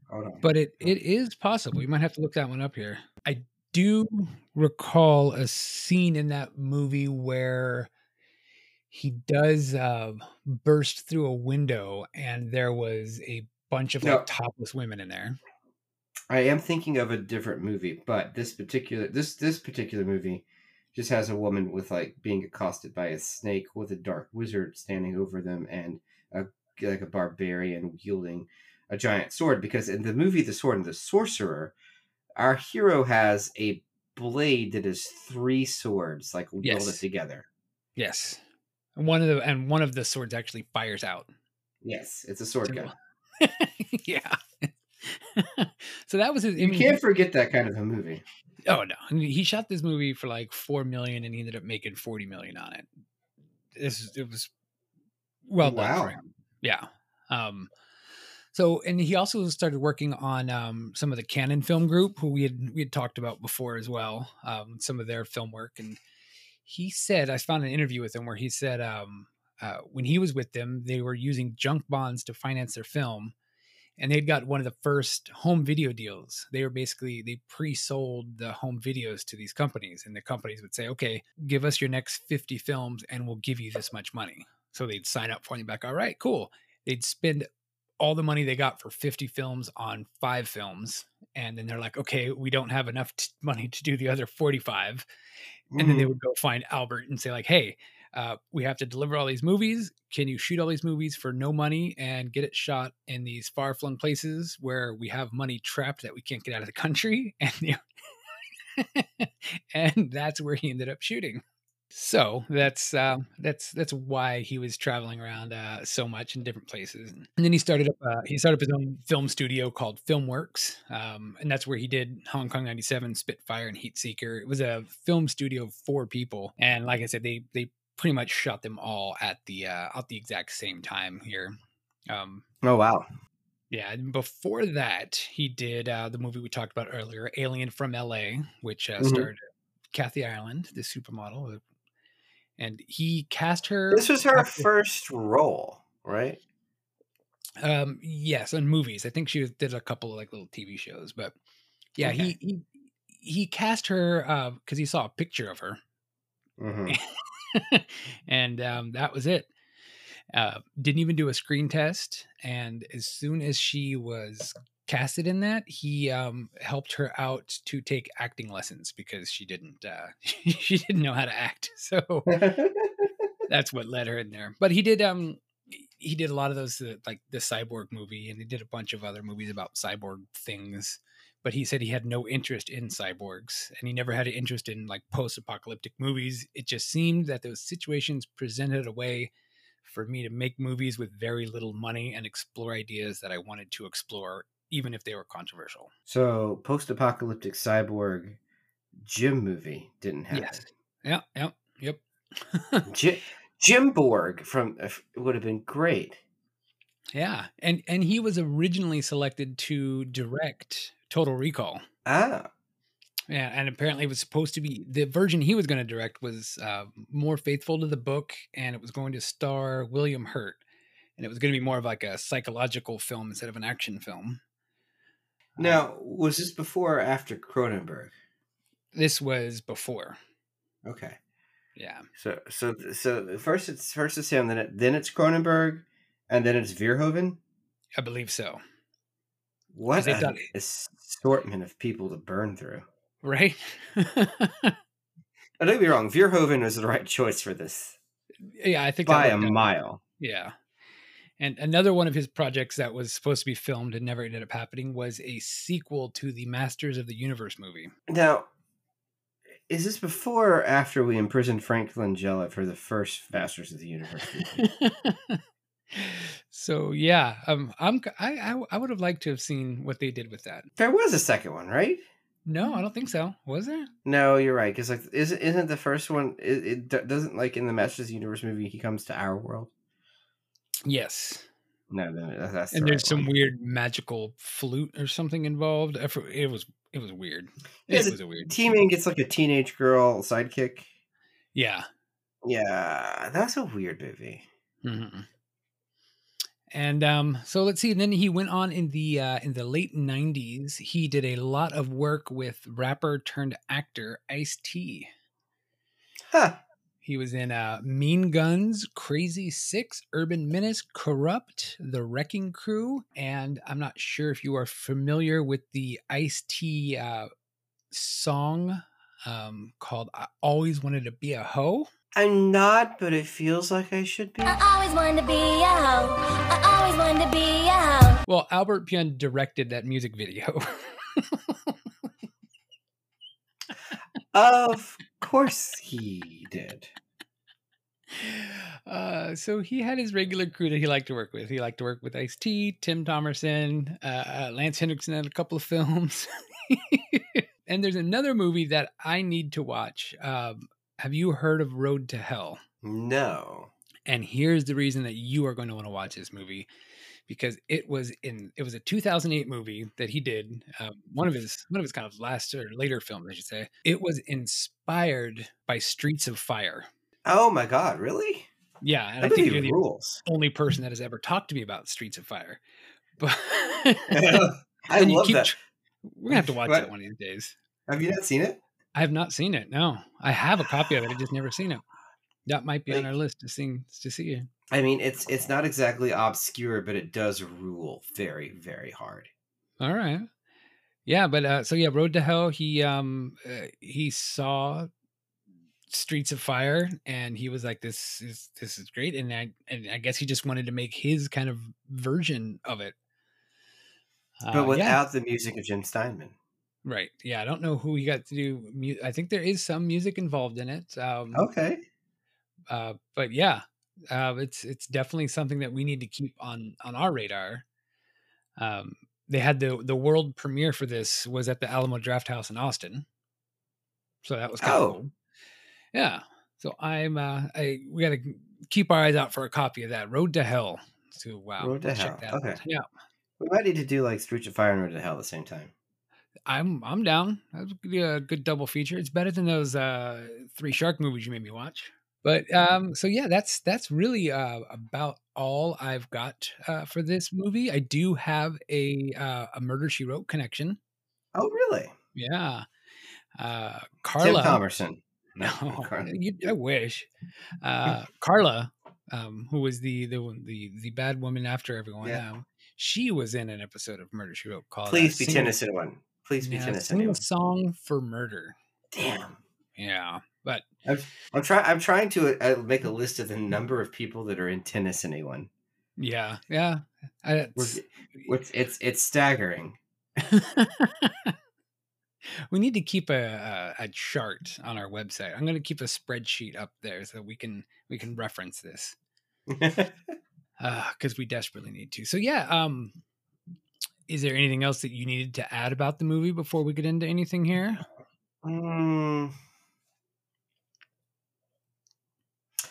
Hold on. but it it is possible. You might have to look that one up here. I do recall a scene in that movie where he does uh, burst through a window, and there was a bunch of like topless women in there. I am thinking of a different movie, but this particular this this particular movie just has a woman with like being accosted by a snake with a dark wizard standing over them and a like a barbarian wielding a giant sword because in the movie The Sword and the Sorcerer our hero has a blade that is three swords like welded Yes. together. Yes, and one of the and one of the swords actually fires out. Yes, it's a sword So- gun. yeah. so that was his. You can't forget that kind of a movie. Oh no, I mean, he shot this movie for like four million, and he ended up making forty million on it. This it was well done Wow. Yeah. Um, so, and he also started working on um, some of the Canon Film Group, who we had we had talked about before as well. Um, some of their film work, and he said I found an interview with him where he said um, uh, when he was with them, they were using junk bonds to finance their film, and they'd got one of the first home video deals. They were basically they pre-sold the home videos to these companies, and the companies would say, "Okay, give us your next fifty films, and we'll give you this much money." So they'd sign up for you back. All right, cool. They'd spend all the money they got for 50 films on five films and then they're like okay we don't have enough t- money to do the other 45 and then they Mhm. would go find albert and say like hey uh, we have to deliver all these movies can you shoot all these movies for no money and get it shot in these far-flung places where we have money trapped that we can't get out of the country and the- and that's where he ended up shooting so that's uh, that's that's why he was traveling around uh, so much in different places. And then he started up uh, he started up his own film studio called FilmWorks, um, and that's where he did Hong Kong '97, Spitfire, and Heat Seeker. It was a film studio of four people, and like I said, they they pretty much shot them all at the uh, at the exact same time here. Um, Oh wow. yeah, and before that, he did uh, the movie we talked about earlier, Alien from L.A., which uh, Mhm. starred Kathy Ireland, the supermodel, uh, and he cast her. This was her after- first role, right? Um, yes, in movies. I think she did a couple of like little TV shows, but yeah, Okay. he he he cast her because he saw a picture of her, Mhm. and um, that was it. Uh, didn't even do a screen test, and as soon as she was casted in that, he um, helped her out to take acting lessons because she didn't uh, she didn't know how to act. So that's what led her in there. But he did um he did a lot of those uh, like the cyborg movie and he did a bunch of other movies about cyborg things. But he said he had no interest in cyborgs and he never had an interest in like post-apocalyptic movies. It just seemed that those situations presented a way for me to make movies with very little money and explore ideas that I wanted to explore even if they were controversial. so post-apocalyptic cyborg Jim movie didn't happen. Yes. Yeah, yep, yep. Jim, Jim Borg from uh, would have been great. Yeah, and and he was originally selected to direct Total Recall. Ah, Yeah, and apparently it was supposed to be the version he was going to direct was uh, more faithful to the book, and it was going to star William Hurt, and it was going to be more of like a psychological film instead of an action film. now was this before or after Cronenberg? This was before. Okay, Yeah, so so so first it's first it's him, then it, then it's Cronenberg, and then it's Verhoeven. I believe so. What an thought- assortment of people to burn through. Right? Oh, don't get me wrong, Verhoeven was the right choice for this yeah, I think by a out. mile. Yeah. And another one of his projects that was supposed to be filmed and never ended up happening was a sequel to the Masters of the Universe movie. Now, is this before or after we imprisoned Frank Langella for the first Masters of the Universe? so yeah, um, I'm I, I I would have liked to have seen what they did with that. there was a second one, right? No, I don't think so. Was there? No, you're right. Because like, isn't isn't the first one? It, it doesn't like in the Masters of the Universe movie. He comes to our world. Yes. No, no, that- that's And the there's right some weird magical flute or something involved. It was it was weird. It it was a weird. He-Man gets like a teenage girl sidekick. Yeah. Yeah, that's a weird movie. Mhm. And um, so let's see. And then he went on in the uh, in the late '90s. He did a lot of work with rapper turned actor Ice T. Huh. He was in uh, Mean Guns, Crazy Six, Urban Menace, Corrupt, The Wrecking Crew, and I'm not sure if you are familiar with the Ice T uh, song um, called "I Always Wanted to Be a Hoe." I'm not, but it feels like I should be. I always wanted to be a hoe. I always wanted to be a hoe. Well, Albert Pyun directed that music video. Of course he did. Uh, so he had his regular crew that he liked to work with. He liked to work with Ice T, Tim Thomerson, uh, uh, Lance Henriksen had a couple of films. and there's another movie that I need to watch. Um, have you heard of Road to Hell? No. And here's the reason that you are going to want to watch this movie because it was in it was a 2008 movie that he did um, one of his one of his kind of last or later films I should say. It was inspired by Streets of Fire. Oh my god, really? Yeah, and That I think you're the rules. only person that has ever talked to me about Streets of Fire. But I love keep that. tr- We're gonna have to watch What? that one of these days. Have you not seen it? I have not seen it. No, I have a copy of it. I just never seen it. That might be on our list to see to see. it. I mean, it's it's not exactly obscure, but it does rule very very hard. All right. Yeah, but uh so yeah, Road to Hell, he um uh, he saw Streets of Fire and he was like this is this is great and I and I guess he just wanted to make his kind of version of it. Uh, But yeah, without the music of Jim Steinman. Right. Yeah, I don't know who he got to do mu- I think there is some music involved in it. Um Okay. uh but yeah, uh it's it's definitely something that we need to keep on on our radar. Um they had the the world premiere for this was at the Alamo Draft House in Austin. So that was kind of Oh. cool. Yeah. So I'm uh I we got to keep our eyes out for a copy of that Road to Hell. So wow. Road to Hell, out. okay. Yeah. We might need to do like Streets of Fire and Road to Hell at the same time. I'm I'm down. That would be a good double feature. It's better than those uh three shark movies you made me watch. But um so yeah, that's that's really uh about all I've got uh for this movie. I do have a uh a murder she wrote connection. Oh, really? Yeah. Uh Tim Carla Thomerson. No, you, I wish. Uh, Carla, um, who was the the the the bad woman after everyone, Yeah. um, she was in an episode of Murder She Wrote called uh, Please be Single- Tennessee one. Please be yeah, Sing a song for murder. Damn. Yeah, but I'm trying. I'm trying to uh, make a list of the number of people that are in tennis. Anyone? yeah, yeah. I, Which, it's- it's it's staggering. we need to keep a, a a chart on our website. I'm going to keep a spreadsheet up there so we can we can reference this. because we desperately need to. So yeah, um, is there anything else that you needed to add about the movie before we get into anything here? Mm,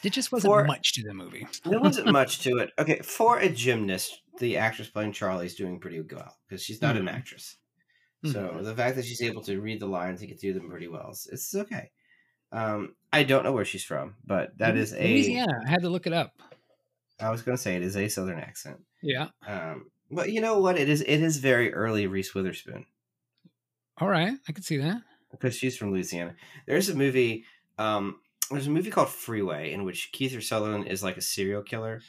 It just wasn't For- much to the movie. there wasn't much to it. Okay, for a gymnast, the actress playing Charlie's doing pretty well because she's not an Mhm. actress. So the fact that she's able to read the lines and get through them pretty well, is- it's okay. Um, I don't know where she's from, but that is a. Louisiana. I had to look it up. I was going to say it is a southern accent. Yeah. Um, but you know what? It is. It is very early Reese Witherspoon All right, I can see that. because she's from Louisiana. There's a movie. Um, there's a movie called Freeway in which Kiefer Sutherland is like a serial killer.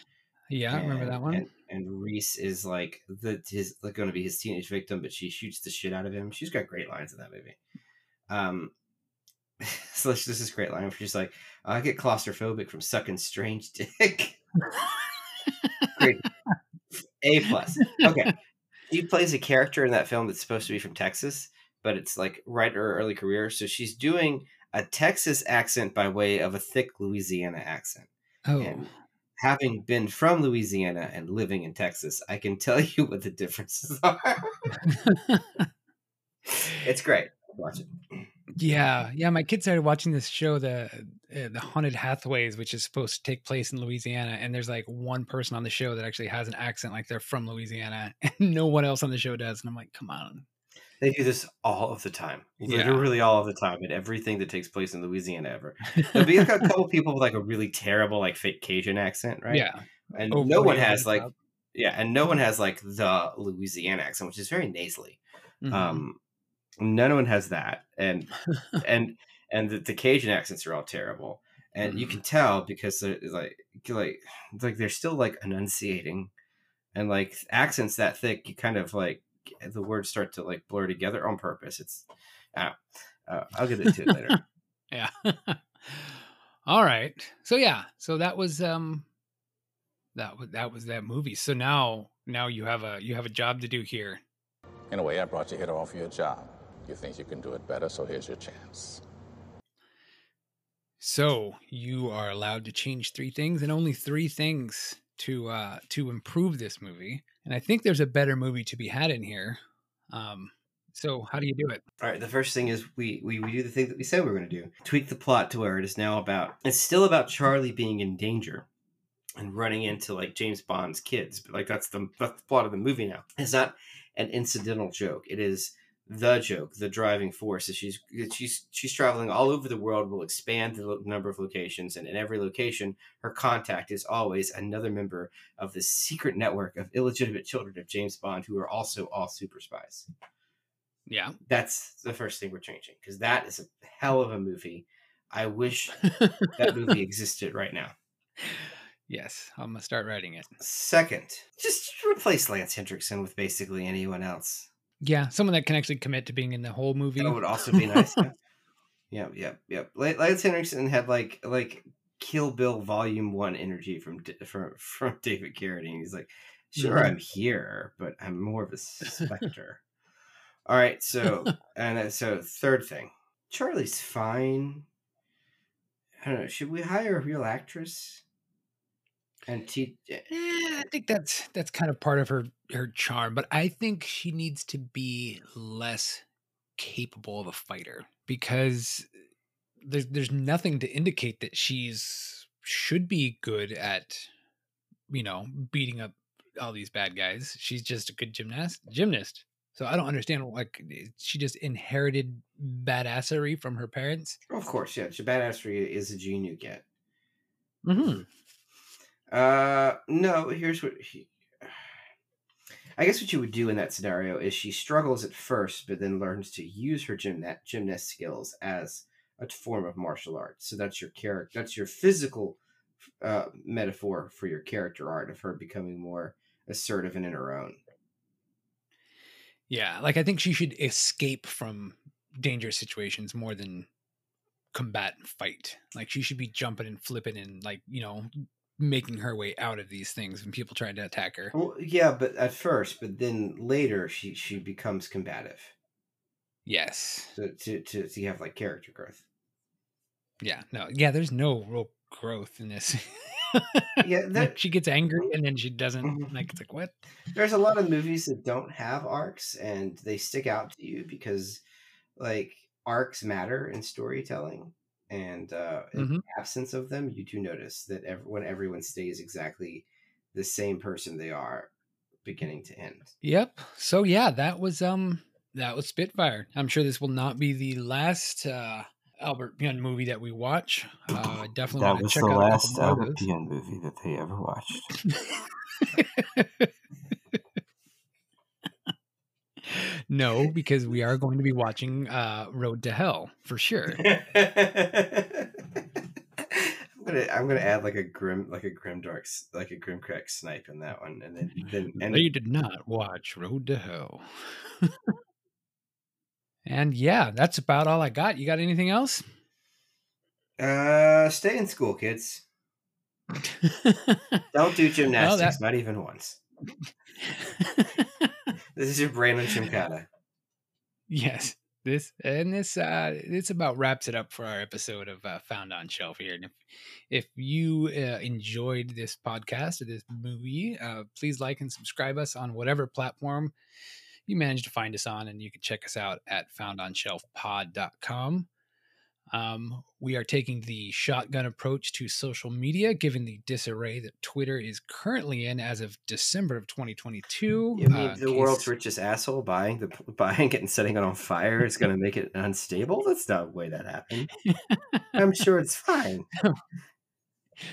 Yeah, I remember that one. And, and Reese is like the his like going to be his teenage victim, but she shoots the shit out of him. She's got great lines in that movie. Um, so this this is a great line. Where she's like, "I get claustrophobic from sucking strange dick." great, A plus. Okay, she plays a character in that film that's supposed to be from Texas, but it's like right in her early career. So she's doing a Texas accent by way of a thick Louisiana accent. oh, And having been from Louisiana and living in Texas, I can tell you what the differences are. it's great. Watch it. Yeah, yeah. My kids started watching this show, the uh, the Haunted Hathaways, which is supposed to take place in Louisiana, and there's like one person on the show that actually has an accent, like they're from Louisiana, and no one else on the show does. And I'm like, come on. They do this all of the time. Yeah. Literally all of the time in everything that takes place in Louisiana ever. There'll be like a couple people with like a really terrible like fake Cajun accent, right? Yeah. And Oh, no one has like up. yeah, and no one has like the Louisiana accent, which is very nasally. Mhm. Um, none one has that, and and and the, the Cajun accents are all terrible, and you Mhm. can tell because they're like like like they're still like enunciating, and like accents that thick, you kind of like the words start to like blur together on purpose. It's uh, uh, I'll get into it later. yeah. All right. So yeah. So that was um that was that was that movie. So now now you have a you have a job to do here. In a way, I brought you here to offer you a job. You think you can do it better, so here's your chance. So you are allowed to change three things and only three things to uh to improve this movie. And I think there's a better movie to be had in here. Um so how do you do it? All right, the first thing is we, we we do the thing that we said we were going to do. Tweak the plot to where it is now about it's still about Charlie being in danger. and running into like James Bond's kids. But like that's the that's the plot of the movie now. It's not an incidental joke. It is the joke, the driving force. Is she's she's she's traveling all over the world. Will expand the lo- number of locations, and in every location, her contact is always another member of the secret network of illegitimate children of James Bond, who are also all super spies. Yeah. That's the first thing we're changing because that is a hell of a movie. I wish that movie existed right now. Yes, I'm gonna start writing it. Second, just replace Lance Henriksen with basically anyone else. Yeah, someone that can actually commit to being in the whole movie. That would also be nice. yeah, yep, yep. Lance Henriksen had like like Kill Bill Volume One energy from from from David Carradine. He's like, sure, Mhm. I'm here, but I'm more of a specter. All right, so and so third thing, Charlie's fine. I don't know. Should we hire a real actress? And teach? Eh, I think that's that's kind of part of her her charm, but I think she needs to be less capable of a fighter because there's there's nothing to indicate that she's should be good at you know beating up all these bad guys. She's just a good gymnast gymnast. So I don't understand like eh, she just inherited badassery from her parents. Of course, yeah. She badassery is a gene you get. Mm-hmm. Uh, no. Here's what he. I guess what you would do in that scenario is she struggles at first, but then learns to use her gymnast gymnast skills as a form of martial arts. So that's your character. That's your physical uh, metaphor for your character art of her becoming more assertive and in her own. Yeah, like I think she should escape from dangerous situations more than combat and fight. Like she should be jumping and flipping and like, you know, making her way out of these things when people try to attack her. Well, yeah, but at first, but then later she she becomes combative. Yes. So to to, to have like character growth. Yeah. No. Yeah, there's no real growth in this. Yeah, that, she gets angry and then she doesn't Mhm. like it's like what? there's a lot of movies that don't have arcs and they stick out to you because like arcs matter in storytelling and uh in Mhm. absence of them you do notice that ev- when everyone stays exactly the same person they are beginning to end Yep. So yeah, that was um that was Spitfire. I'm sure this will not be the last uh Albert Gunn movie that we watch. Uh definitely That was check the out last more Albert those. Pian movie that they ever watched. no, because we are going to be watching uh Road to Hell for sure. i'm gonna i'm gonna add like a grim like a grim dark like a grim crack snipe in that one and then then and they did not watch Road to Hell. and yeah, that's about all I got. You got anything else? uh stay in school kids don't do gymnastics that- not even once This is your Brandon Gymkata. Yes. This and this uh this about wraps it up for our episode of uh, Found on Shelf here. And if if you uh, enjoyed this podcast or this movie, uh, please like and subscribe us on whatever platform you manage to find us on, and you can check us out at foundonshelfpod.com. Um, we are taking the shotgun approach to social media, given the disarray that Twitter is currently in as of December of 2022. You mean uh, the case- world's richest asshole buying the buying it and setting it on fire is going to make it unstable? That's not the way that happened. I'm sure it's fine.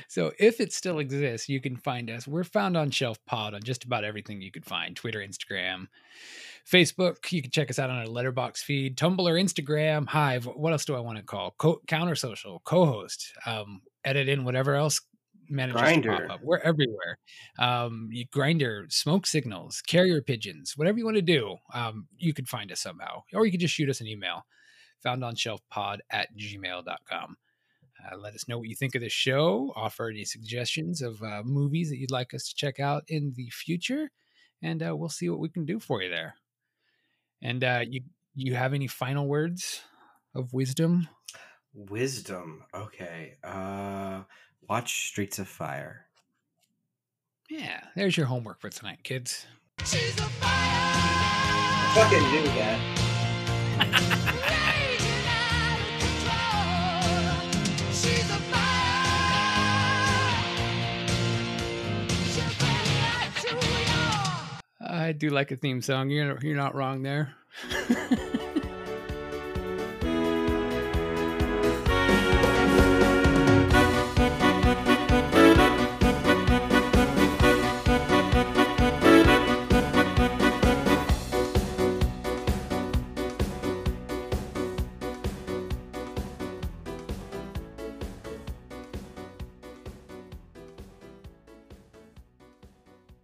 So if it still exists, you can find us. We're found on Shelf Pod on just about everything you could find Twitter, Instagram, Facebook. You can check us out on our Letterboxd feed, Tumblr, Instagram, Hive. What else do I want to call? Co- Counter Social, co host, um, edit in whatever else manages to pop up. We're everywhere. Um, you Grindr, smoke signals, carrier pigeons, whatever you want to do, um, you could find us somehow. Or you could just shoot us an email, foundonshelfpod at gmail.com. Uh, let us know what you think of the show. Offer any suggestions of uh, movies that you'd like us to check out in the future, and uh, we'll see what we can do for you there. And uh, you, you have any final words of wisdom? Wisdom. Okay. Uh watch Streets of Fire. Yeah, there's your homework for tonight, kids. Fucking do that. I do like a theme song. You're you're not wrong there.